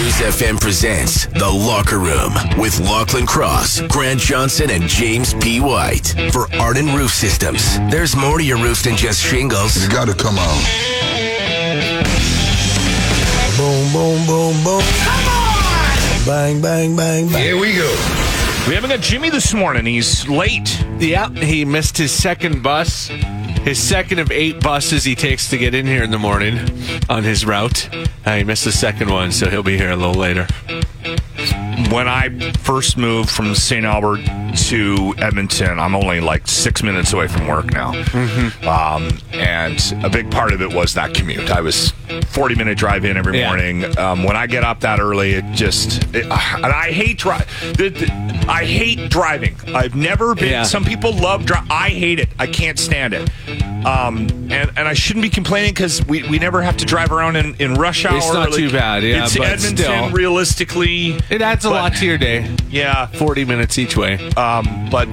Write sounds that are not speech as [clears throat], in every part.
Cruise FM presents The Locker Room with Lachlan Cross, Grant Johnson, and James P. White. For Arden Roof Systems, there's more to your roof than just shingles. You gotta come on. Boom, boom, boom, boom. Come on! Bang, bang, bang, bang. Here we go. We haven't got Jimmy this morning. He's late. Yeah, he missed his second bus. His second of eight buses he takes to get in here in the morning on his route. Uh, he missed the second one, so he'll be here a little later. When I first moved from St. Albert to Edmonton, I'm only like six minutes away from work now. Um, and a big part of it was that commute. I was 40 minute drive in every Yeah. morning. Um, when I get up that early, it just, it, and I hate dri- the, the, I hate driving. I've never been, Yeah. some people love dri I hate it. I can't stand it. Um, and, and I shouldn't be complaining because we, we never have to drive around in, in rush hour. It's not too bad, yeah, It's Edmonton, still. realistically. It adds a But- lot to your day. Yeah. 40 minutes each way. Um, but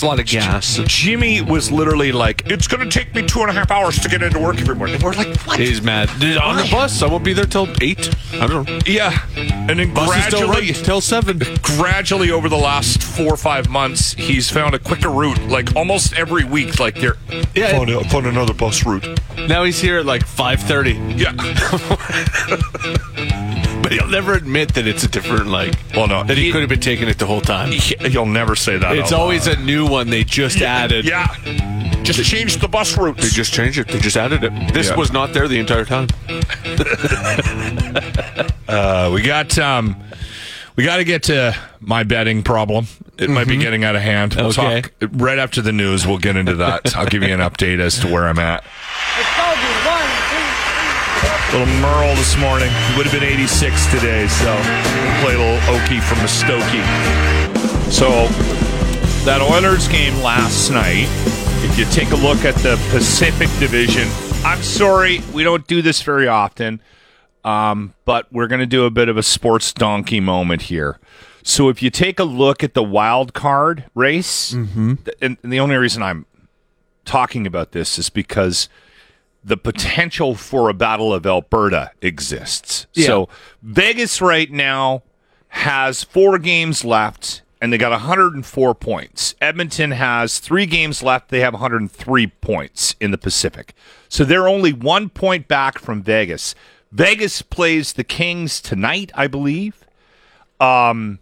It's a lot of gas. Jimmy was literally like, "It's going to take me two and a half hours to get into work every morning." And we're like, "What?" He's mad. On the bus, I won't be there till 8. I don't know. yeah, and then Bus is still gradually, right till 7. gradually over the last four or five months, he's found a quicker route. Like almost every week, like they're Yeah. found, a- found another bus route. Now he's here at like 5.30. Yeah, [laughs] [laughs] [laughs] But he'll never admit that it's a different, like, Well, no, that he, he- could have been taking it the whole time. you'll never say that. It's out loud. always a new one they just added. Yeah, just change the bus route. They just changed it. They just added it. This Yeah. was not there the entire time. [laughs] Uh, we got um, we got to get to my betting problem. It might be getting out of hand. We'll Okay. talk right after the news. We'll get into that. I'll give you an update as to where I'm at. [laughs] Little Merle this morning. He would have been 86 today, so we'll play a little Okie from Muskogee. So that Oilers game last night. If you take a look at the Pacific Division, I'm sorry we don't do this very often. Um, but we're going to do a bit of a sports donkey moment here. So if you take a look at the wild card race, and, and the only reason I'm talking about this is because the potential for a battle of Alberta exists. So Vegas right now has four games left and they got 104 points. Edmonton has three games left. They have 103 points in the Pacific. So they're only one point back from Vegas. Vegas plays the Kings tonight, I believe. Um,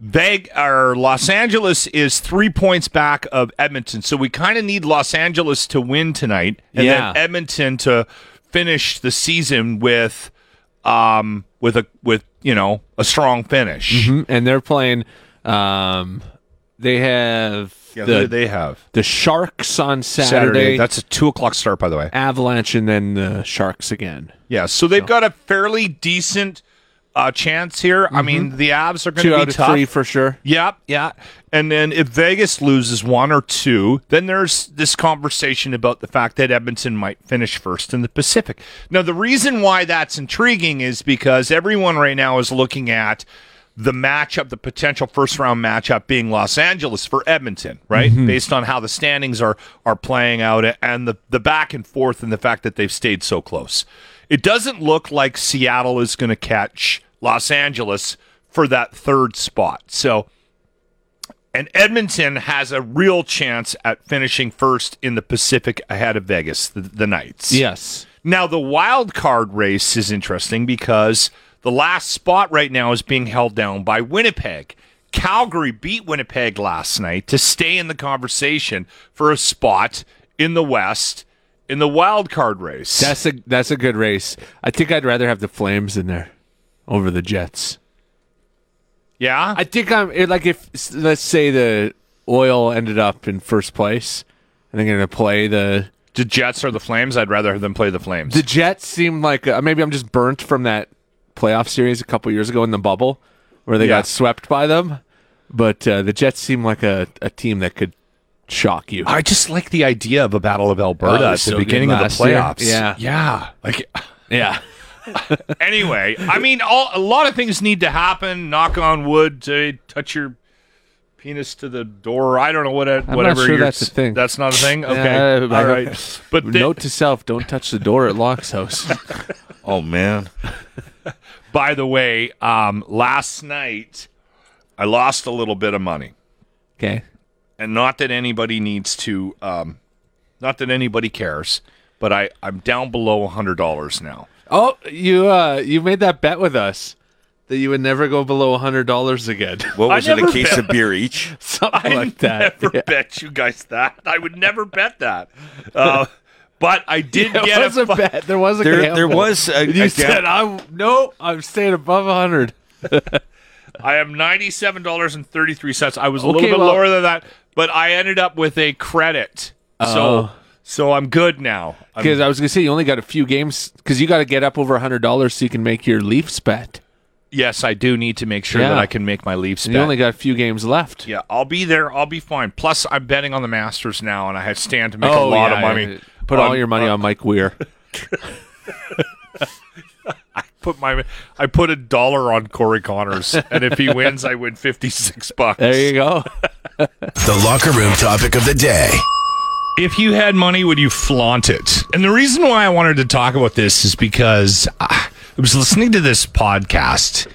Veg or Los Angeles is three points back of Edmonton, so we kind of need Los Angeles to win tonight, and Yeah. then Edmonton to finish the season with, um, with a with you know a strong finish. And they're playing. Um, they have Yeah, the, they have the Sharks on Saturday. Saturday. That's a two o'clock start, by the way. Avalanche and then the Sharks again. Yeah, so they've got a fairly decent uh, chance here. I mean, the Avs are going to out be of tough. three for sure. Yep, yeah. And then if Vegas loses one or two, then there's this conversation about the fact that Edmonton might finish first in the Pacific. Now, the reason why that's intriguing is because everyone right now is looking at the matchup, the potential first round matchup being Los Angeles for Edmonton, right? Based on how the standings are are playing out and the, the back and forth and the fact that they've stayed so close. It doesn't look like Seattle is going to catch Los Angeles for that third spot. So and Edmonton has a real chance at finishing first in the Pacific ahead of Vegas, the, the Knights. Yes. Now, the wild card race is interesting because the last spot right now is being held down by Winnipeg. Calgary beat Winnipeg last night to stay in the conversation for a spot in the West in the wild card race. That's a that's a good race. I think I'd rather have the Flames in there over the Jets. yeah? I think I'm like if let's say the Oil ended up in first place, and they're going to play the The Jets or the Flames? I'd rather have them play the Flames. The Jets seem like uh, maybe I'm just burnt from that playoff series a couple years ago in the bubble where they Yeah. got swept by them. But uh, the Jets seem like a, a team that could shock you. I just like the idea of a Battle of Alberta Oh, at was the so beginning of the last year. playoffs. Yeah. yeah. Like yeah. [laughs] anyway, I mean, all, a lot of things need to happen. Knock on wood. To touch your penis to the door. I don't know what. not whatever. sure your- that's a thing. That's not a thing. Okay, Yeah, all right. [laughs] But the- Note to self: Don't touch the door at Loc's house. [laughs] Oh man. by the way, um, last night I lost a little bit of money, Okay. And not that anybody needs to, um, not that anybody cares, but I I'm down below a hundred dollars now. Oh, you uh, you made that bet with us that you would never go below hundred dollars again. [laughs] What I was it? A case bet- of beer each? [laughs] Something I like that. never Yeah. bet you guys that. I would never bet that. Uh, but I did [laughs] It get was a a fu- bet. There was a There, there was a, You a said I'm no. I'm staying above hundred. I am ninety seven dollars and thirty three cents. I was a Okay, little bit well- lower than that, but I ended up with a credit. So Oh. so I'm good now. Because I was gonna say you only got a few games because you got to get up over hundred dollars so you can make your Leafs bet. yes, I do need to make sure Yeah. that I can make my Leafs And bet. you only got a few games left. yeah, I'll be there. I'll be fine. Plus, I'm betting on the Masters now, and I had stand to make oh, a lot Oh, yeah, of money. Put all your money on Mike Weir. [laughs] Put my I put a dollar on Corey Conners, and if he wins, I win fifty six bucks. There you go. [laughs] The locker room topic of the day. if you had money, would you flaunt it? And the reason why I wanted to talk about this is because ah, I was listening to this podcast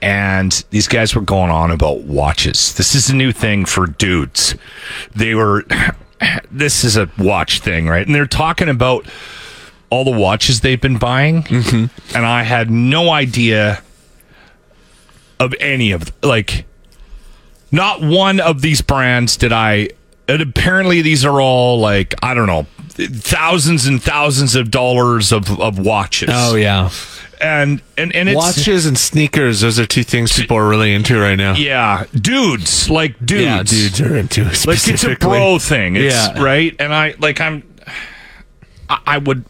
and these guys were going on about watches. This is a new thing for dudes. They were, [sighs] this is a watch thing, right? And they're talking about all the watches they've been buying. Mm-hmm. And I had no idea of any of, like, not one of these brands did I. And apparently, these are all like I don't know, thousands and thousands of dollars of, of watches. Oh, yeah. and and and it's Watches and sneakers. Those are two things people are really into right now. yeah, dudes like dudes, Yeah, dudes are into it. like it's a bro thing. It's, Yeah. right. And I like I'm, I, I would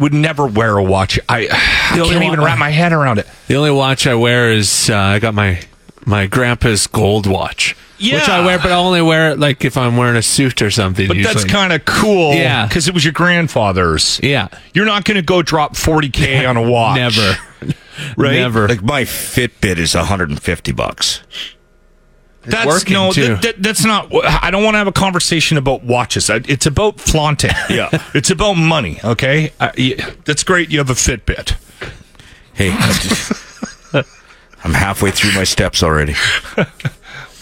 would never wear a watch. I, [sighs] I can't even one- wrap my head around it. The only watch I wear is uh, I got my my grandpa's gold watch, which I wear, but I only wear it like if I'm wearing a suit or something. But that's kind of cool, Yeah. because it was your grandfather's. yeah, You're not going to go drop 40k on a watch. [laughs] never, Right? never. Like my Fitbit is 150 bucks. That's working, no, too. that, that, that's not. I don't want to have a conversation about watches. It's about flaunting. [laughs] Yeah. [laughs] it's about money. Okay, uh, yeah, that's great. You have a Fitbit. Hey, I'm, just- [laughs] I'm halfway through my steps already.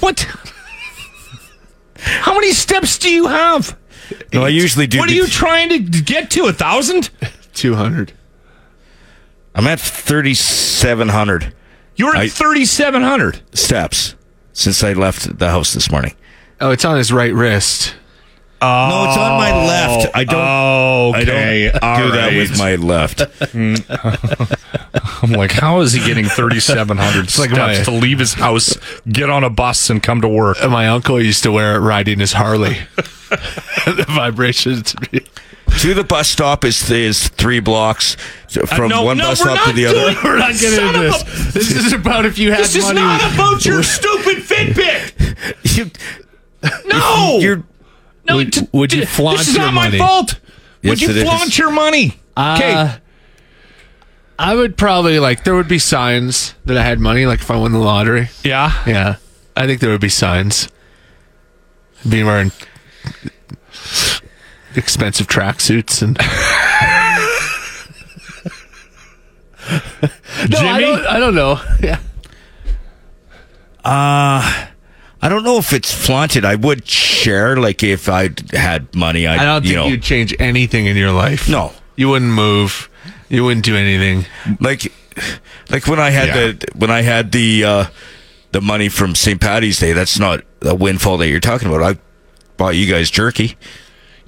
What? How many steps do you have? No, I usually do. What are the- you trying to get to? A thousand? two hundred. I'm at 3,700 You're at thirty-seven hundred. steps since I left the house this morning. Oh, it's on his right wrist. no, it's on my oh, left. I don't. Oh, I don't okay. do All that with my left. [laughs] I'm like, how is he getting 3,700 steps like my- to leave his house, get on a bus, and come to work? My uncle used to wear it riding his Harley. [laughs] the vibrations. To the bus stop is is three blocks So from no, one no, bus stop to not the other. doing- We're not getting Son into of this. This is about if you had This is not about your stupid Fitbit. [laughs] You, No, you're no. Would- t- would you t- flaunt This is your not money? my fault. would you it is. flaunt your money? Okay. Uh, I would probably like there would be signs that I had money, like if I won the lottery. yeah. Yeah, I think there would be signs. Be wearing expensive tracksuits and. [laughs] no, I Jimmy? don't, I don't know. [laughs] Yeah, I don't know if it's flaunted. I would share, like if I had money. I'd, I don't you think know, you'd change anything in your life. No. you wouldn't move. You wouldn't do anything. like, like when I had Yeah. the when I had the uh, the money from St. Patty's Day. That's not a windfall that you're talking about. I bought you guys jerky.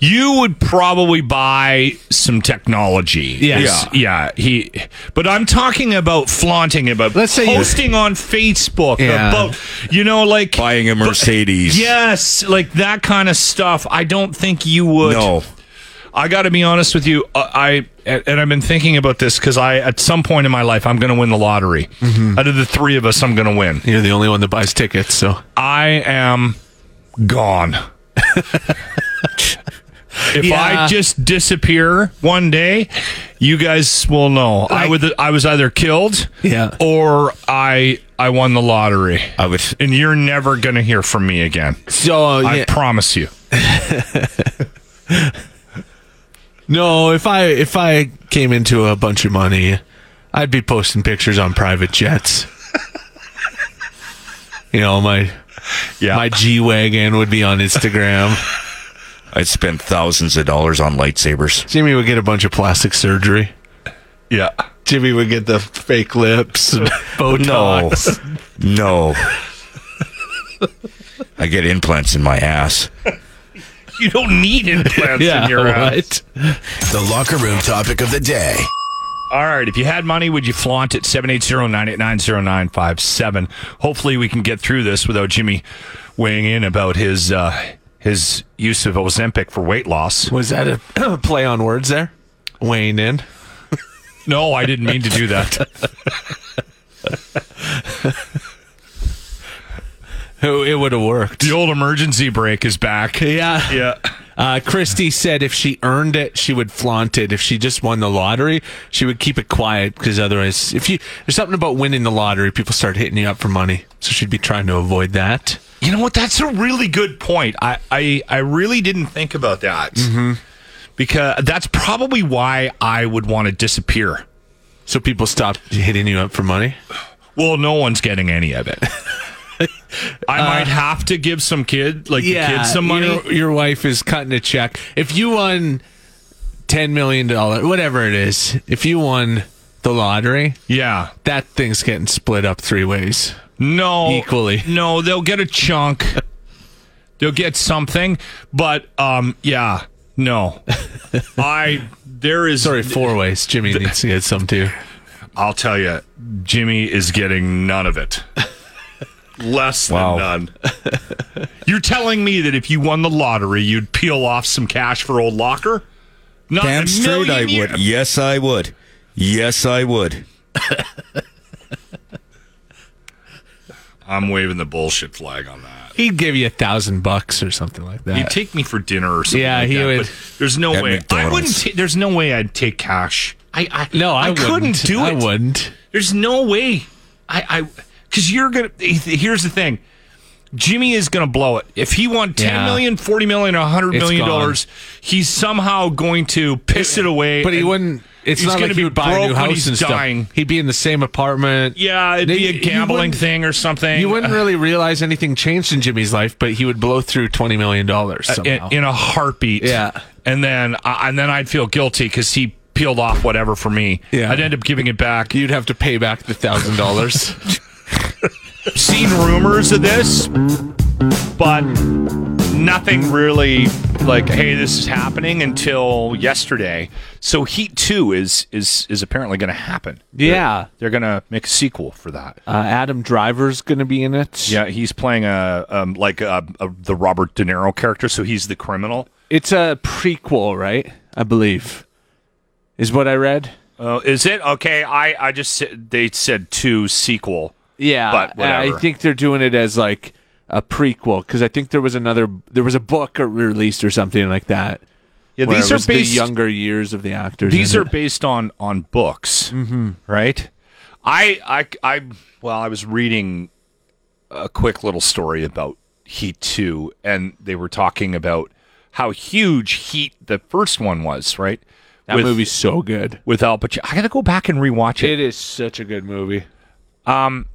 You would probably buy some technology. Yes. Yeah. Yeah. He but I'm talking about flaunting about Let's say you- posting on Facebook Yeah. about you know like Buying a Mercedes. Yes, like that kind of stuff. I don't think you would. No. I got to be honest with you. uh, I and and I've been thinking about this because I, at some point in my life, I'm going to win the lottery. Out of the three of us, I'm going to win. You're the only one that buys tickets, so I am gone. [laughs] if Yeah. I just disappear one day, you guys will know. I would. I was either killed, Yeah. or I I won the lottery. I would. and you're never going to hear from me again. so uh, I promise you. [laughs] no. If I if I came into a bunch of money, I'd be posting pictures on private jets. [laughs] you know my Yeah. my G wagon would be on Instagram. [laughs] I'd spend thousands of dollars on lightsabers. Jimmy would get a bunch of plastic surgery. yeah. Jimmy would get the fake lips, and [laughs] No, Botox. no. I get implants in my ass. You don't need implants Yeah, in your ass. right. The locker room topic of the day. All right. If you had money, would you flaunt it? 780-989-0957. Hopefully we can get through this without Jimmy weighing in about his uh, his use of Ozempic for weight loss. Was that a [clears throat] play on words there? Weighing in. No, I didn't mean to do that. [laughs] It, would have worked. the old emergency brake is back. Yeah. Yeah. Uh, Christy said if she earned it, she would flaunt it. If she just won the lottery, she would keep it quiet because otherwise, if you there's something about winning the lottery, people start hitting you up for money. So she'd be trying to avoid that. You know what? That's a really good point. I I, I really didn't think about that. Mm-hmm. Because that's probably why I would want to disappear. So people stop hitting you up for money. Well, no one's getting any of it. [laughs] I uh, might have to give some kid, like the kids, some money. Your, your wife is cutting a check. If you won ten million dollars, whatever it is, if you won the lottery, Yeah. that thing's getting split up three ways. No. Equally. No, they'll get a chunk. they'll get something, but um, yeah, no. [laughs] I there is. Sorry, four ways. Jimmy needs to get some too. I'll tell you, Jimmy is getting none of it. Less than Wow. none. You're telling me that if you won the lottery, you'd peel off some cash for old locker? Not Damn straight I would. year- Yes, I would. Yes, I would. [laughs] I'm waving the bullshit flag on that. He'd give you a thousand bucks or something like that. He'd take me for dinner or something. Yeah, like he that, would. but There's no At way. I wouldn't. Ta- there's no way I'd take cash. I, I no, I, couldn't do it. I wouldn't. There's no way. I, I, because you're gonna. Here's the thing. Jimmy is gonna blow it. If he won ten Yeah. million, forty million, a hundred It's million gone. dollars, he's somehow going to piss it away. But he wouldn't. It's he's not gonna like be he would buy a new house and dying. stuff. He'd be in the same apartment. Yeah, it'd be a gambling thing or something. You wouldn't really realize anything changed in Jimmy's life, but he would blow through twenty million dollars in, in a heartbeat. Yeah. and then uh, and then I'd feel guilty because he peeled off whatever for me. Yeah. I'd end up giving it back. You'd have to pay back the thousand dollars. [laughs] seen rumors of this, but nothing really like, hey, this is happening until yesterday. So Heat Two is is is apparently going to happen. yeah, They're going to make a sequel for that. uh, Adam Driver's going to be in it. Yeah, he's playing a um, like a, a, the Robert De Niro character, so he's the criminal. it's a prequel, right? I believe is what I read. Uh, is it okay? I I just they said two sequel. Yeah, But whatever. I think they're doing it as like a prequel because I think there was another, there was a book released or something like that. Yeah, these are based the younger years of the actors. These are it. based on on books, right? I, I I well, I was reading a quick little story about Heat Two, and they were talking about how huge Heat the first one was, right? that with, movie's so good. with Al Pacino. I got to go back and rewatch it. It is such a good movie. Um,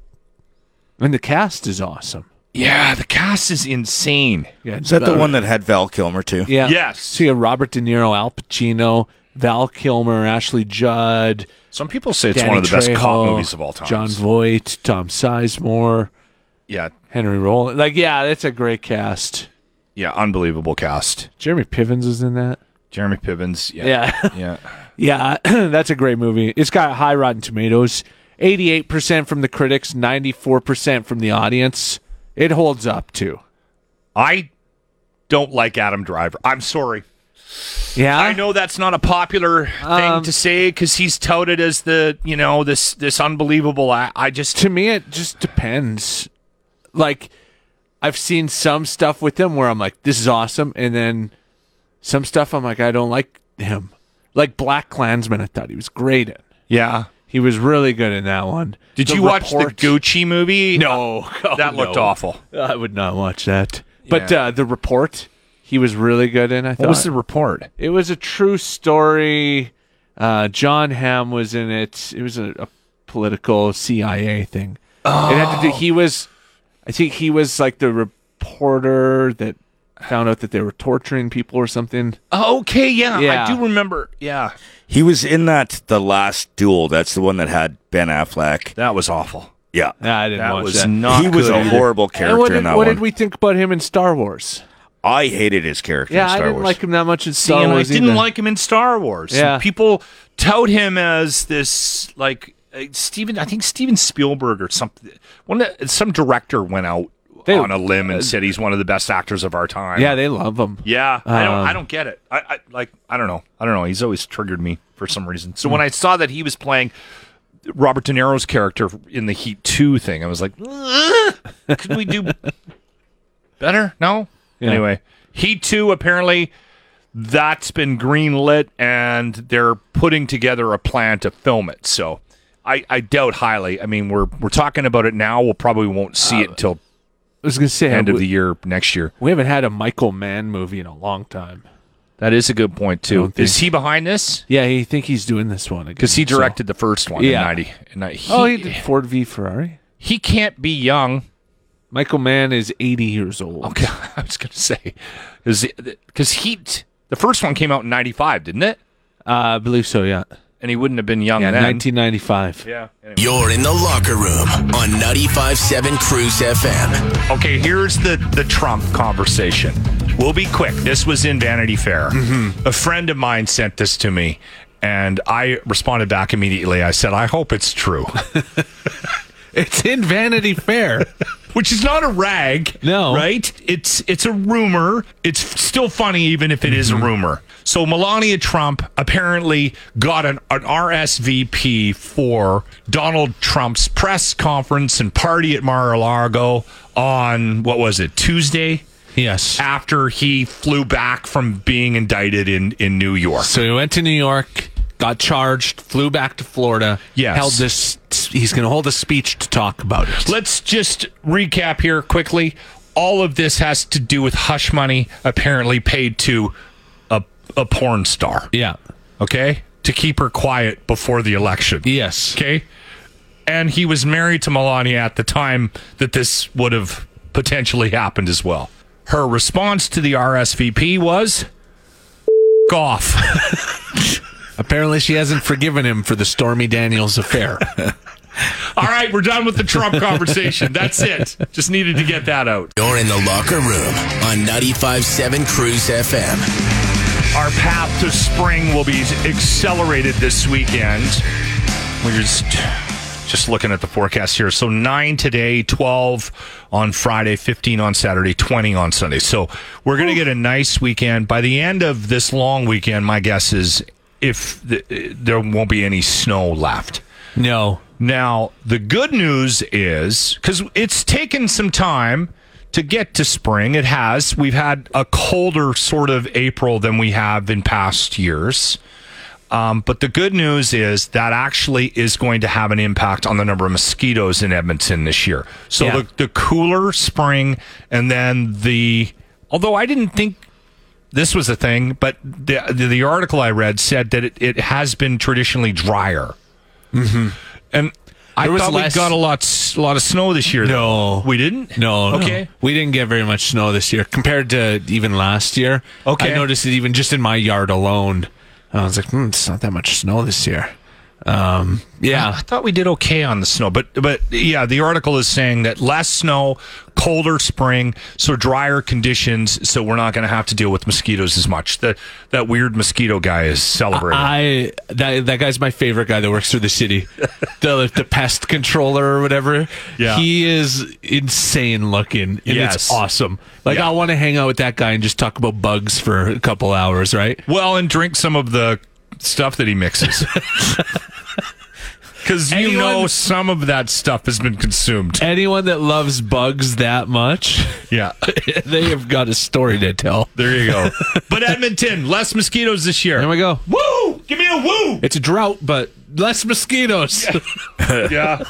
and the cast is awesome. Yeah, the cast is insane. Yeah, Is that the one that had Val Kilmer too? Yeah. Yes. So you have Robert De Niro, Al Pacino, Val Kilmer, Ashley Judd, Some people say it's Danny one of the best cop movies of all time. Jon Voight, Tom Sizemore, yeah, Henry Rollins. Like, yeah, that's a great cast. yeah, unbelievable cast. Jeremy Pivens is in that. Jeremy Pivens. Yeah, Yeah. yeah. [laughs] yeah, [clears throat] that's a great movie. It's got high Rotten Tomatoes, 88% from the critics, 94% from the audience. It holds up too. I don't like Adam Driver. I'm sorry. Yeah, I know that's not a popular thing Um, to say because he's touted as the you know this this unbelievable. I, I just to me it just depends like i've seen some stuff with him where i'm like this is awesome and then some stuff i'm like i don't like him like black klansman i thought he was great in yeah. He was really good in that one Did The you watch the Report- Gucci movie? [laughs] no [laughs] Oh, that looked no. awful. i would not watch that but Yeah. uh, the report he was really good in i thought What was the report? it was a true story uh, john hamm was in it it was a, a political cia thing it had to do he was i think he was like the reporter that found out that they were torturing people or something okay, yeah, Yeah. I do remember. Yeah, He was in that the last duel. That's the one that had Ben Affleck. that was awful. Yeah, Nah, i didn't That watch was that not. he was a either. horrible character what, did, in that what one. did we think about him in star wars I hated his character. yeah in i didn't Wars. like him that much in See, star and I didn't either. like him in Star Wars. Yeah. people tout him as this like uh, Steven. I think Steven Spielberg or something. One some director went out They- on a limb and said he's one of the best actors of our time. yeah they love him Yeah, I don't. Um, I don't get it. I, I like. I don't know. I don't know. He's always triggered me for some reason. So when I saw that he was playing Robert De Niro's character in the Heat Two thing, I was like, "Ugh, could we do better? No. Yeah. Anyway, Heat Two apparently that's been greenlit and they're putting together a plan to film it. So. I, I doubt highly. I mean, we're we're talking about it now. We'll probably won't see it till i was gonna say end of we, the year next year. we haven't had a michael mann movie in a long time That is a good point too. Is he behind this? yeah i think he's doing this one Because he again, so- directed the first one Yeah. in ninety. In 90. He, oh he did ford v ferrari he can't be young. Michael Mann is 80 years old. Okay, [laughs] I was going to say, because Heat, the first one came out in ninety five, didn't it? Uh, I believe so, yeah. And he wouldn't have been young Yeah, then. 1995. yeah. Anyway. You're in the locker room on 95.7 Cruise FM. Okay, here's the the Trump conversation. We'll be quick. This was in Vanity Fair. Mm-hmm. A friend of mine sent this to me, and I responded back immediately. I said, "I hope it's true," [laughs] It's in Vanity Fair. [laughs] which is not a rag. No. right? It's it's a rumor. It's still funny even if it is Mm-hmm. a rumor. So Melania Trump apparently got an, an RSVP for Donald Trump's press conference and party at Mar-a-Lago on what was it Tuesday? yes. after he flew back from being indicted in, in New York. So he went to New York, got charged, flew back to Florida. Yes. Held this. He's going to hold a speech to talk about it. Let's just recap here quickly. All of this has to do with hush money apparently paid to a, a porn star, Yeah. okay? To keep her quiet before the election. Yes. Okay? And he was married to Melania at the time that this would have potentially happened as well. Her response to the RSVP was off. [laughs] Apparently, she hasn't forgiven him for the Stormy Daniels affair. [laughs] All right, we're done with the Trump conversation. That's it. Just needed to get that out. You're in the locker room on 95.7 Cruise FM. Our path to spring will be accelerated this weekend. We're just just looking at the forecast here. So 9 today, 12 on Friday, 15 on Saturday, 20 on Sunday. So we're going to get a nice weekend. By the end of this long weekend, my guess is if the, there won't be any snow left. no. Now, the good news is because it's taken some time to get to spring. It has. We've had a colder sort of April than we have in past years. Um, but the good news is that actually is going to have an impact on the number of mosquitoes in Edmonton this year. So Yeah. the, the cooler spring and then the, although I didn't think this was a thing, but the, the, the article I read said that it, it has been traditionally drier. And I thought less- we got a lot, a lot of snow this year. though. No. we didn't. No. no. Okay. We didn't get very much snow this year compared to even last year. Okay. I noticed it even just in my yard alone. I was like, hmm, it's not that much snow this year. Um, yeah, I thought we did okay on the snow, but but yeah, the article is saying that less snow, colder spring, so drier conditions, so we're not going to have to deal with mosquitoes as much. That that weird mosquito guy is celebrating. I that that guy's my favorite guy that works for the city, [laughs] the the pest controller or whatever. Yeah. he is insane looking, and Yes. it's awesome. Like Yeah. I want to hang out with that guy and just talk about bugs for a couple hours, right? well, and drink some of the stuff that he mixes. [laughs] Because you Anyone- know some of that stuff has been consumed. Anyone that loves bugs that much, [laughs] Yeah, they have got a story to tell. there you go. [laughs] but Edmonton, less mosquitoes this year. There we go. Woo! Give me a woo! It's a drought, but less mosquitoes. Yeah. [laughs] Yeah.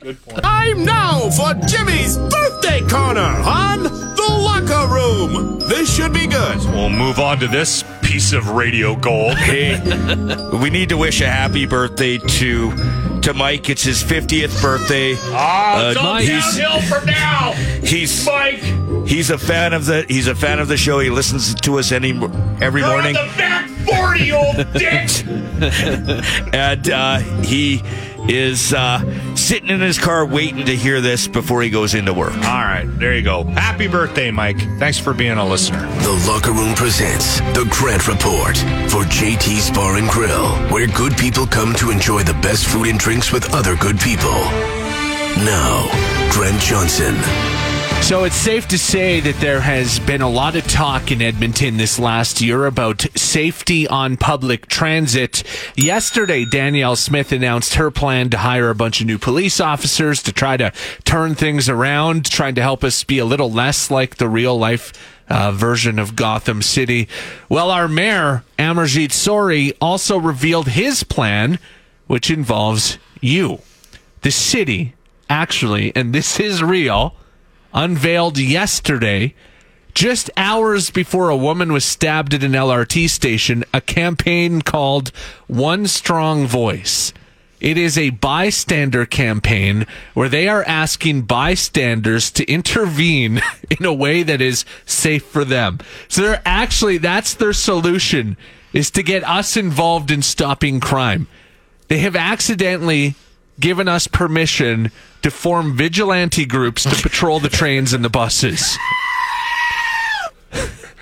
Good point. Time now for Jimmy's birthday corner on the locker room. This should be good. We'll move on to this piece of radio gold. [laughs] Hey, we need to wish a happy birthday to to Mike. It's his 50th birthday. Ah, it's Uh, all he's- downhill from now. He's Mike, he's a fan of the he's a fan of the show. He listens to us any every you're on morning, the back 40, old [laughs] dick. and uh, he is uh, sitting in his car waiting to hear this before he goes into work. All right, there you go. Happy birthday, Mike. Thanks for being a listener. The Locker Room presents The Grant Report for JT's Bar and Grill, where good people come to enjoy the best food and drinks with other good people. Now, Grant Johnson. So it's safe to say that there has been a lot of talk in Edmonton this last year about safety on public transit. Yesterday, Danielle Smith announced her plan to hire a bunch of new police officers to try to turn things around, trying to help us be a little less like the real life uh, version of Gotham City. Well, our mayor, Amarjeet Sohi, also revealed his plan, which involves you. The city, actually, and this is real, unveiled yesterday, just hours before a woman was stabbed at an LRT station, a campaign called One Strong Voice. It is a bystander campaign where they are asking bystanders to intervene [laughs] in a way that is safe for them. So they're actually, that's their solution, is to get us involved in stopping crime. They have accidentally given us permission to form vigilante groups to patrol the trains and the buses.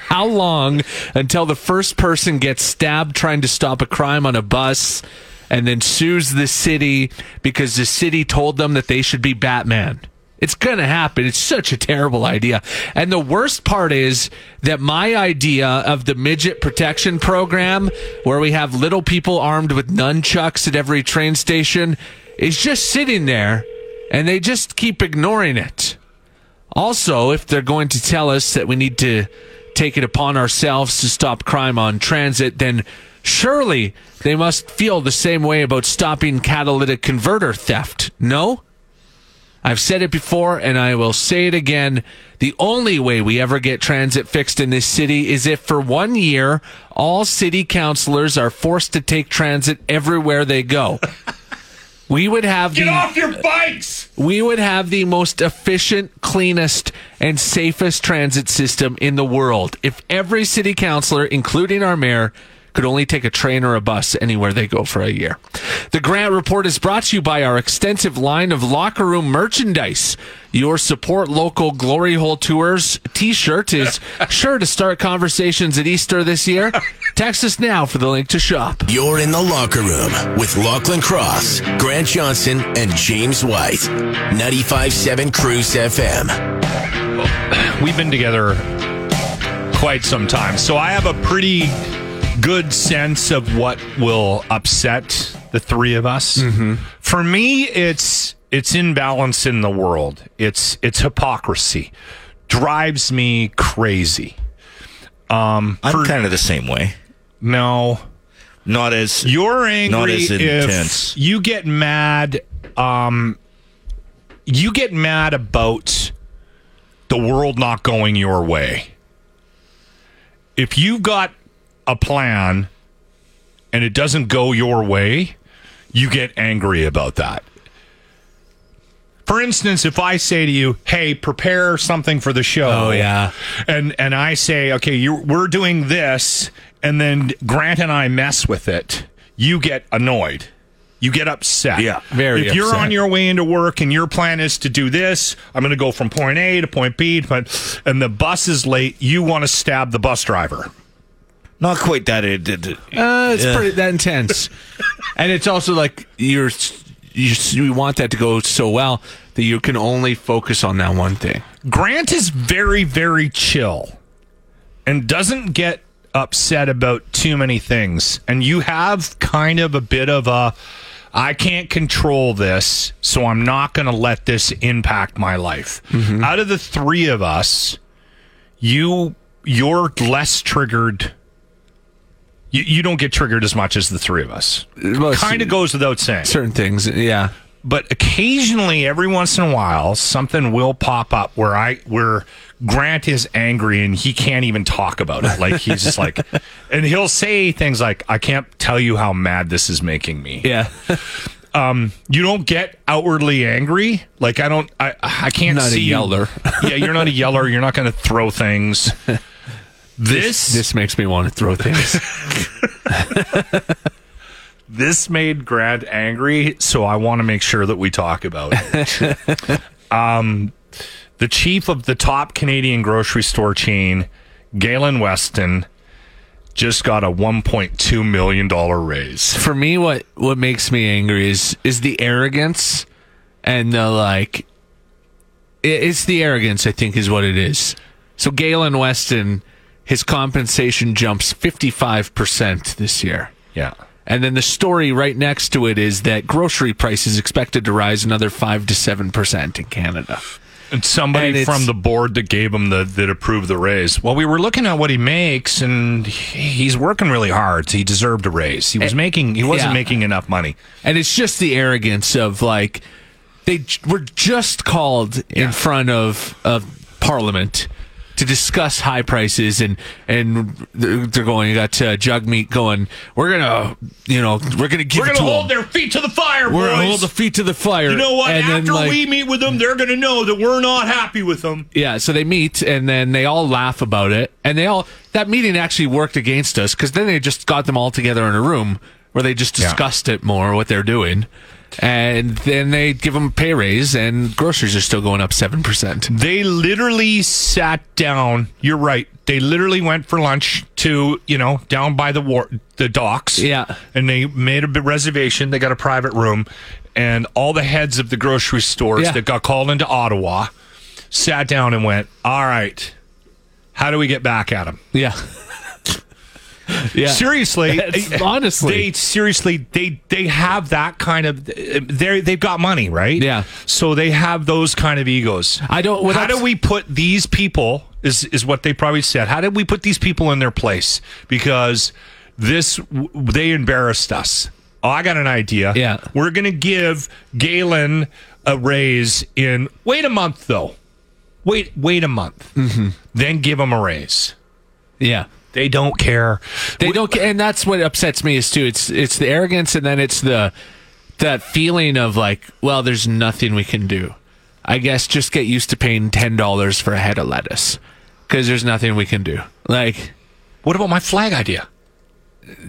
How long until the first person gets stabbed trying to stop a crime on a bus and then sues the city because the city told them that they should be Batman? It's going to happen. It's such a terrible idea. And the worst part is that my idea of the midget protection program, where we have little people armed with nunchucks at every train station, is just sitting there and they just keep ignoring it. Also, if they're going to tell us that we need to take it upon ourselves to stop crime on transit, then surely they must feel the same way about stopping catalytic converter theft. No? I've said it before and I will say it again. The only way we ever get transit fixed in this city is if for one year all city councilors are forced to take transit everywhere they go. We would have Get the off your bikes. we would have the most efficient, cleanest, and safest transit system in the world if every city councilor, including our mayor, could only take a train or a bus anywhere they go for a year. The Grant Report is brought to you by our extensive line of locker room merchandise. Your support local glory hole tours t-shirt is [laughs] sure to start conversations at Easter this year. Text us now for the link to shop. You're in the Locker Room with Lachlan Cross, Grant Johnson, and James White. 95.7 Cruise FM. We've been together quite some time, so I have a pretty good sense of what will upset the three of us. For me, it's it's imbalance in the world. It's it's hypocrisy. Drives me crazy. Um, I'm for- kind of the same way. no, Not as you're angry Not as intense. you get mad. Um, you get mad about the world not going your way. If you've got a plan and it doesn't go your way, you get angry about that. For instance, if I say to you, "Hey, prepare something for the show," Oh, yeah. and and I say, "Okay, you we're doing this," and then Grant and I mess with it, you get annoyed. You get upset. Yeah, very If you're on your way into work and your plan is to do this, I'm going to go from point A to point B, but and the bus is late, you want to stab the bus driver. Not quite that. It, it, it- Uh, it's pretty that intense, [laughs] and it's also like you're you, you want that to go so well that you can only focus on that one thing. Grant is very, very chill and doesn't get upset about too many things. And you have kind of a bit of a I can't control this, so I'm not going to let this impact my life. Out of the three of us, you you're less triggered. You, you don't get triggered as much as the three of us. Kind of goes without saying. certain things, yeah. but occasionally every once in a while something will pop up where i where grant is angry and he can't even talk about it. Like he's just like [laughs] and he'll say things like i can't tell you how mad this is making me. Yeah, [laughs] um, you don't get outwardly angry. Like i don't i i can't Not a see you- yeller. yeah you're not a yeller. You're not going to throw things [laughs] this this makes me want to throw things. [laughs] this made Grant angry, so I want to make sure that we talk about it. [laughs] um, the chief of the top Canadian grocery store chain, Galen Weston, just got a $1.2 million raise. For me, what what makes me angry is is the arrogance and the like. It's the arrogance, I think, is what it is. So Galen Weston, his compensation jumps fifty five percent this year. Yeah. And then the story right next to it is that grocery prices expected to rise another five to seven percent in Canada. And somebody And from the board that gave him the that approved the raise. Well, we were looking at what he makes, and he's working really hard. So he deserved a raise. He was making. He wasn't yeah. making enough money. And it's just the arrogance of like they were just called in front of of Parliament to discuss high prices and and they're they're going you got uh, Jagmeet going we're gonna you know we're gonna give We're gonna to hold them. their feet to the fire, we're gonna hold the feet to the fire You know what? and then, After like- we meet with them, they're going to know that we're not happy with them. Yeah, so they meet and then they all laugh about it, and they all that meeting actually worked against us because then they just got them all together in a room where they just Yeah. discussed it more what they're doing, and then they give them a pay raise, and groceries are still going up seven percent. They literally sat down. You're right. They literally went for lunch to you know down by the war the docks. Yeah. and they made a reservation. They got a private room, and all the heads of the grocery stores Yeah. that got called into Ottawa sat down and went, "All right, how do we get back at them?" Yeah, [laughs] yeah. Seriously, It's- honestly. they seriously they they have that kind of they they've got money, right? Yeah. So they have those kind of egos. I don't- How do we put these people? Is is what they probably said. How did we put these people in their place? Because this they embarrassed us. Oh, I got an idea. Yeah. we're gonna give Galen a raise in. Wait a month though. Wait, wait a month. Mm-hmm. Then give him a raise. yeah. They don't care. They don't, ca- and that's what upsets me is too. It's it's the arrogance, and then it's the that feeling of like, well, there's nothing we can do. I guess just get used to paying ten dollars for a head of lettuce because there's nothing we can do. Like What about my flag idea?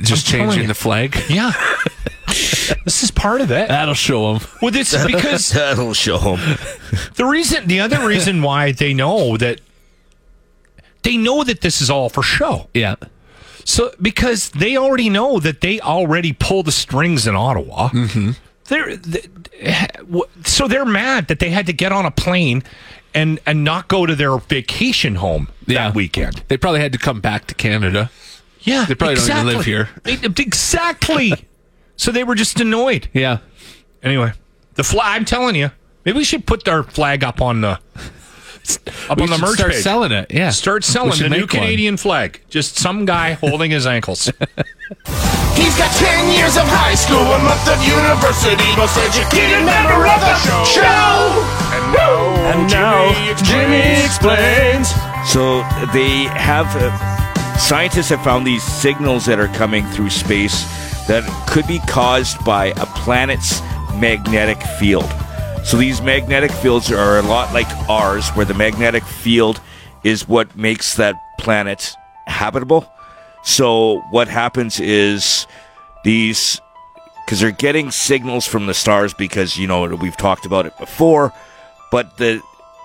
just I'm changing the flag. [laughs] Yeah. [laughs] this is part of it. That'll show them. Well, this because [laughs] that'll show them. the reason, the other reason why they know that they know that this is all for show. Yeah. So because they already know that they already pull the strings in Ottawa. Mm-hmm. They're they, so they're mad that they had to get on a plane and and not go to their vacation home Yeah. that weekend. They probably had to come back to Canada. Yeah, They probably don't even live here. Exactly. so they were just annoyed. Yeah. Anyway, the flag. I'm telling you, maybe we should put our flag up on the up We on the should merch start page. selling it. Yeah. Start selling the new make one. Canadian flag. Just some guy [laughs] holding his ankles. He's got 10 years of high school, a month of university, most educated member of the show. And now, And now, Jimmy explains. So they have uh, scientists have found these signals that are coming through space that could be caused by a planet's magnetic field. So these magnetic fields are a lot like ours, where the magnetic field is what makes that planet habitable. So what happens is these because they're getting signals from the stars because you know we've talked about it before, but the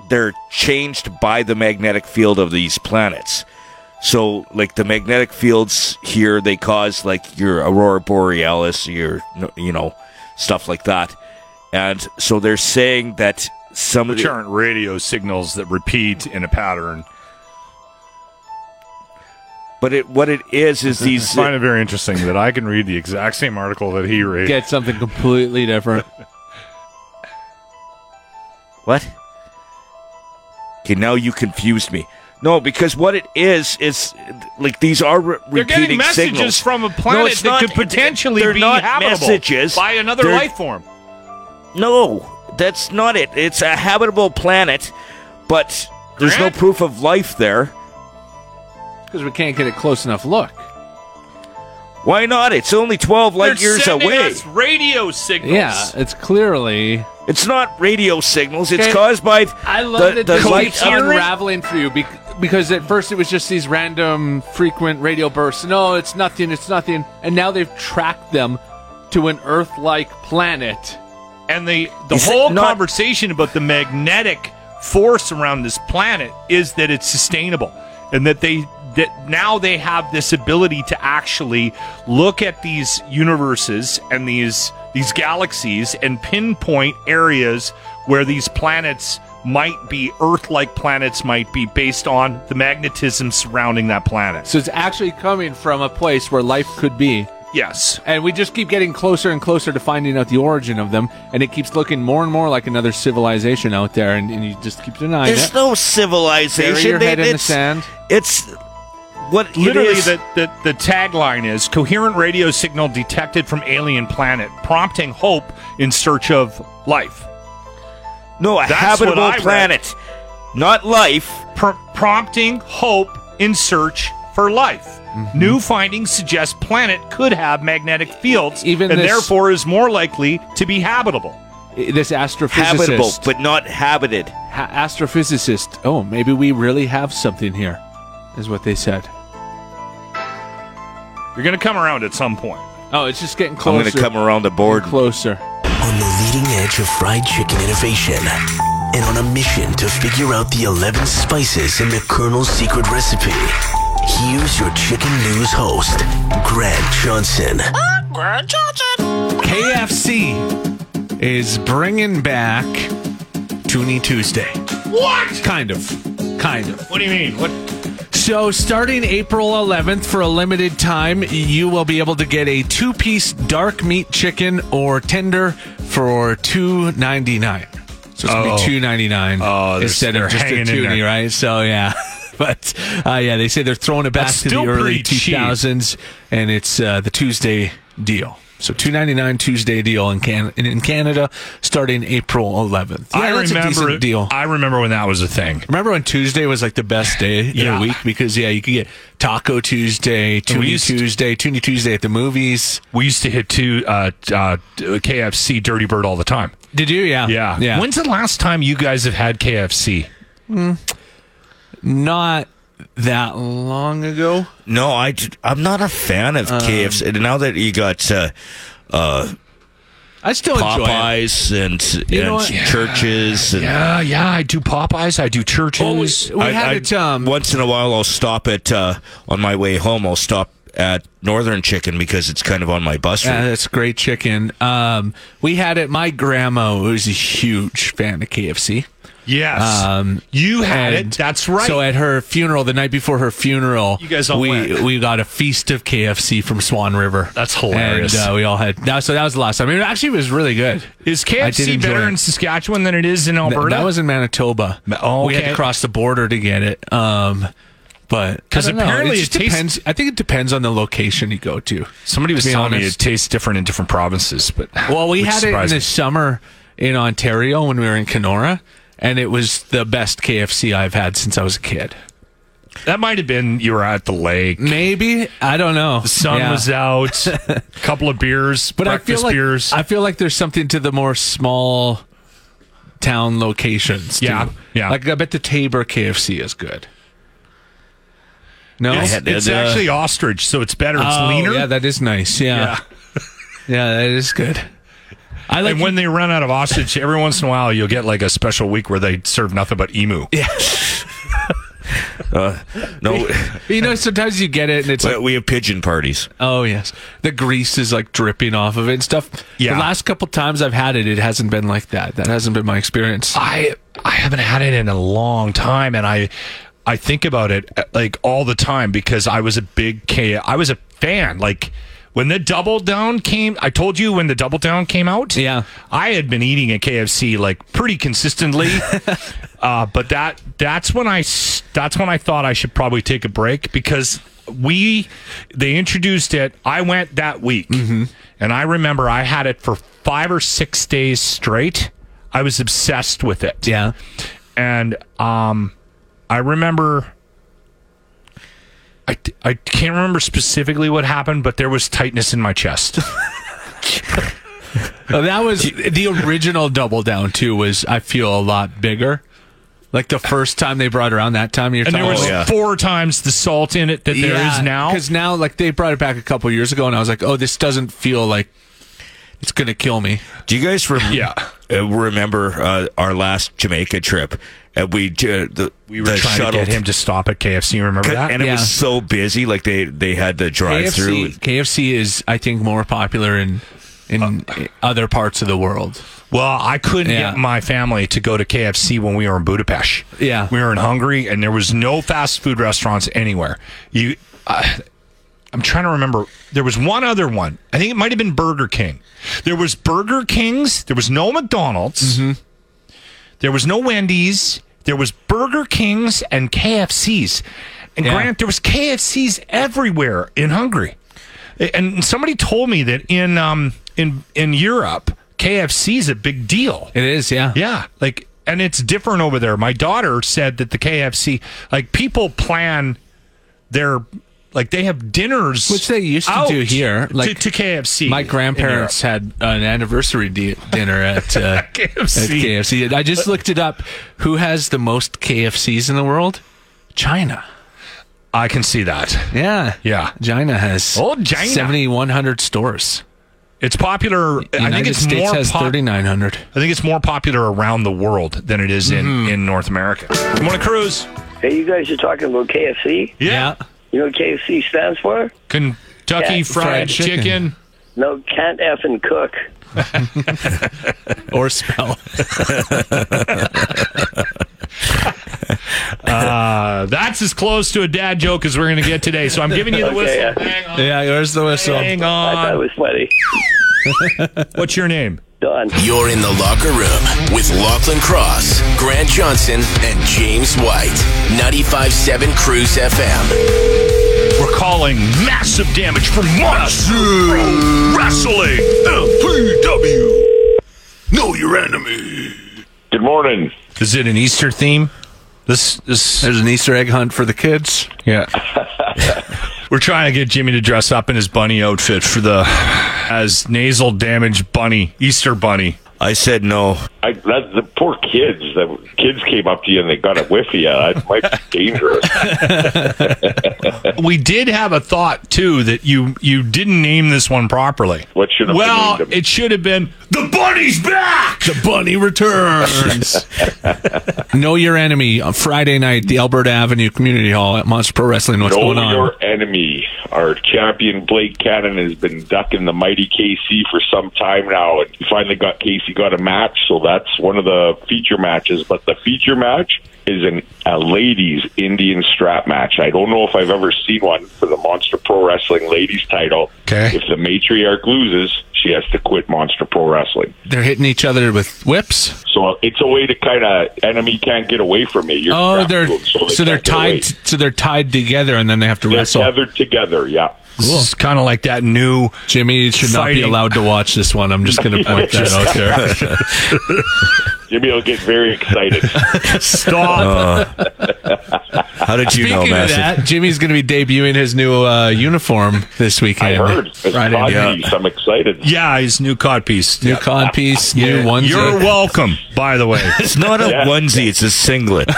they're changed by the magnetic field of these planets. So, like the magnetic fields here, they cause like your aurora borealis, your you know stuff like that, and so they're saying that some of Which the, aren't radio signals that repeat in a pattern. but it what it is is these. I find it very interesting that I can read the exact same article that he read. Get something completely different. [laughs] What? Okay, now you confused me. No, because what it is is like these are re- They're getting repeating messages signals. from a planet it's that not- could potentially they're be not habitable messages. by another They're- life form. No, that's not it. It's a habitable planet, but there's no proof of life there. Because we can't get a close enough look. Why not? It's only 12 light They're years sending away. us radio signals. Yeah, it's clearly. It's not radio signals. It's Okay. caused by I love the, that the this light keeps of unraveling for you bec- because at first it was just these random frequent radio bursts. No, it's nothing. It's nothing. And now they've tracked them to an Earth-like planet. And the the Is whole not- conversation about the magnetic force around this planet is that it's sustainable and that they that now they have this ability to actually look at these universes and these these galaxies and pinpoint areas where these planets might be Earth-like planets might be based on the magnetism surrounding that planet. So it's actually coming from a place where life could be. Yes. And we just keep getting closer and closer to finding out the origin of them, and it keeps looking more and more like another civilization out there, and, and you just keep denying it. There's it. no Bury civilization. your head It- in the it's, sand. It's what it Literally, is- the, the, the tagline is coherent radio signal detected from alien planet, prompting hope in search of life. no a That's habitable what I read. planet, not life. Pr- prompting hope in search for life. Mm-hmm. New findings suggest planet could have magnetic fields Even and this- therefore is more likely to be habitable. This astrophysicist, Habitable, but not habited. ha- astrophysicist. Oh, maybe we really have something here, is what they said. You're going to come around at some point. Oh, it's just getting closer. I'm going to come around the board. closer. On the leading edge of fried chicken innovation and on a mission to figure out the 11 spices in the Colonel's secret recipe. Here's your chicken news host, Grant Johnson. Uh, Grant Johnson. KFC is bringing back Toonie Tuesday. What? Kind of. Kind of. What do you mean? What? So, starting April 11th for a limited time, you will be able to get a two piece dark meat chicken or tender for two ninety nine. So, it's going Oh. to be two ninety nine Oh, they're- instead they're of just a hanging toonie, right? So, yeah. [laughs] But uh, yeah, they say they're throwing it back That's to the early cheap. 2000s, and it's uh, the Tuesday deal. So two ninety nine Tuesday deal in Can in Canada starting April 11th. Yeah, I remember decent deal. I remember when that was a thing. Remember when Tuesday was like the best day in Yeah. a week because yeah, you could get Taco Tuesday, Toonie Tuesday, Toonie Tuesday at the movies. We used to hit two uh, uh, KFC Dirty Bird all the time. Did you? Yeah, Yeah. yeah. When's the last time you guys have had KFC? Not that long ago. No, I, I'm not a fan of KFC. Now that you got uh, uh, I still enjoy. Popeyes and, You know and what? Yeah, Church's. And Yeah, yeah. I do Popeyes. I do Church's. We I- had I- it. Um, once in a while, I'll stop at uh, on my way home. I'll stop at Northern Chicken because it's kind of on my bus route. yeah, that's great chicken. Um, we had it. My grandma was a huge fan of KFC. Yes. Um, you had it. That's right. So at her funeral, the night before her funeral, You guys all we went. we got a feast of KFC from Swan River. That's hilarious. And uh, we all had. Now, so that was the last time. I mean, it actually was really good. is KFC better it. in Saskatchewan than it is in Th- Alberta? That was in Manitoba. oh, We had to cross the border to get it. Um, but 'Cause I don't know. apparently it, just it tastes- depends. I think it depends on the location you go to. Somebody was to telling me it tastes different in different provinces, but Well, we had it in surprised the summer in Ontario when we were in Kenora, and it was the best KFC I've had since I was a kid. That might have been you were at the lake. Maybe I don't know. The sun Yeah. was out. A [laughs] couple of beers, but I breakfast feel like beers. I feel like there's something to the more small town locations. too. Yeah, yeah. Like I bet the Taber KFC is good. No, it's had it's the- actually ostrich, so it's better. It's Oh, leaner. Yeah, that is nice. Yeah. Yeah. Yeah, that is good. I like and when they run out of ostrich, [laughs] every once in a while you'll get like a special week where they serve nothing but emu. Yeah. [laughs] No, [laughs] you know sometimes you get it and it's like we have pigeon parties. oh yes the grease is like dripping off of it and stuff. Yeah. The last couple times I've had it, it hasn't been like that. That hasn't been my experience. I I haven't had it in a long time, and I I think about it uh, like all the time because I was a big K. I was a fan. Like when the Double Down came, I told you when the Double Down came out. Yeah. I had been eating at KFC like pretty consistently, [laughs] uh, but that that's when I that's when I thought I should probably take a break because we they introduced it. I went that week, and I remember I had it for five or six days straight. I was obsessed with it yeah. and um, I remember. I, I can't remember specifically what happened, but there was tightness in my chest. [laughs] Oh, that was the original double down too. Was I feel a lot bigger. Like the first time they brought around that time, you're and there talking- was yeah. four times the salt in it that there is now. Because now, like they brought it back a couple years ago, and I was like, oh, this doesn't feel like it's gonna kill me. Do you guys rem- Yeah. uh, remember uh, our last Jamaica trip? And we uh, the, We were the trying shuttle to get him to stop at KFC. Remember that? and it Yeah. was so busy. Like they they had the drive through. KFC, KFC is, I think, more popular in in other parts of the world. Well, I couldn't Yeah. get my family to go to KFC when we were in Budapest. Yeah. we were in Hungary, and there was no fast food restaurants anywhere. You, uh, I'm trying to remember. There was one other one. I think it might have been Burger King. There was Burger King's. There was no McDonald's. Mm-hmm. There was no Wendy's. There was Burger King's and KFC's. And Yeah. Grant, there was KFC's everywhere in Hungary. And somebody told me that in um in in Europe, KFC's a big deal. It is, yeah. Yeah, like and it's different over there. My daughter said that the KFC, like people plan their like they have dinners, Which they used to do here, like to, to KFC. My grandparents had an anniversary di- dinner at, [laughs] uh, KFC. at KFC. I just looked it up. Who has the most KFCs in the world? China. I can see that. Yeah. Yeah. China has Oh, China. 7,100 stores. It's popular. I United think it's States more. has pop- 3,900. I think it's more popular around the world than it is in Mm-hmm. in North America. Good morning, Cruz. Hey, you guys are talking about KFC. Yeah. You know what KFC stands for? Kentucky Yeah, Fried, fried chicken. chicken. No, can't F and cook. [laughs] Or spell. [laughs] Uh, that's as close to a dad joke as we're going to get today. So I'm giving you the Okay, whistle. yeah. Hang on. yeah, here's the whistle. Hang on. I thought it was funny. [laughs] What's your name? Done. You're in the locker room with Lachlan Cross, Grant Johnson, and James White. 95.7 CRUZ FM. We're calling massive damage from Monster Wrestling. MPW. Know your enemy. Good morning. Is it an Easter theme? This this There's an Easter egg hunt for the kids. yeah. [laughs] We're trying to get Jimmy to dress up in his bunny outfit for the as nasal damage bunny Easter bunny. I said no. I, that, the poor kids. The kids came up to you and they got a whiff of you. That might be [laughs] dangerous. We did have a thought too that you you didn't name this one properly. What should have Well, been it should have been the bunny's back. The bunny returns. [laughs] know your enemy on Friday night, the Alberta Avenue Community Hall at Monster Pro Wrestling. What's know going on? your enemy. Our champion Blake Cannon has been ducking the mighty KC for some time now, and he finally got Casey got a match. So that's one of the feature matches. But the feature match is an a ladies Indian strap match. I don't know if I've ever seen one for the Monster Pro Wrestling ladies title. Okay. If the matriarch loses, she has to quit Monster Pro Wrestling. They're hitting each other with whips. So it's a way to kind of enemy can't get away from me. You're Oh, they're to 'em, so they're tied. So they're tied together, and then they have to They're wrestle. tethered together. Yeah. It's kind of like that new Jimmy should not be allowed to watch this one. I'm just going [laughs] to point that out there. [laughs] Jimmy will get very excited. stop. How did you know, Speaking of Massive? that, Jimmy's going to be debuting his new uh, uniform this weekend. I weekend. heard. It's Friday Friday piece. I'm excited. yeah, his new cod piece. New Yeah. cod piece, Yeah. new onesie. You're welcome. By the way, [laughs] It's not a Yeah. onesie; it's a singlet.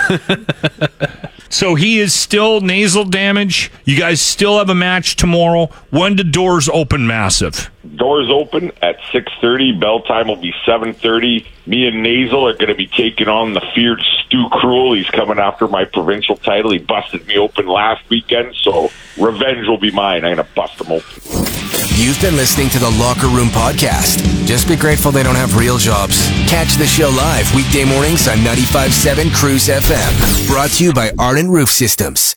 So he is still nasal damage. You guys still have a match tomorrow. When do doors open massive? Doors open at 6.30. Bell time will be 7.30. Me and Nasal are going to be taking on the feared Stu Cruel. He's coming after my provincial title. He busted me open last weekend, so revenge will be mine. I'm going to bust him open. You've been listening to the Locker Room Podcast. Just be grateful they don't have real jobs. Catch the show live weekday mornings on 95.7 CRUZ FM. Brought to you by Arden Roof Systems.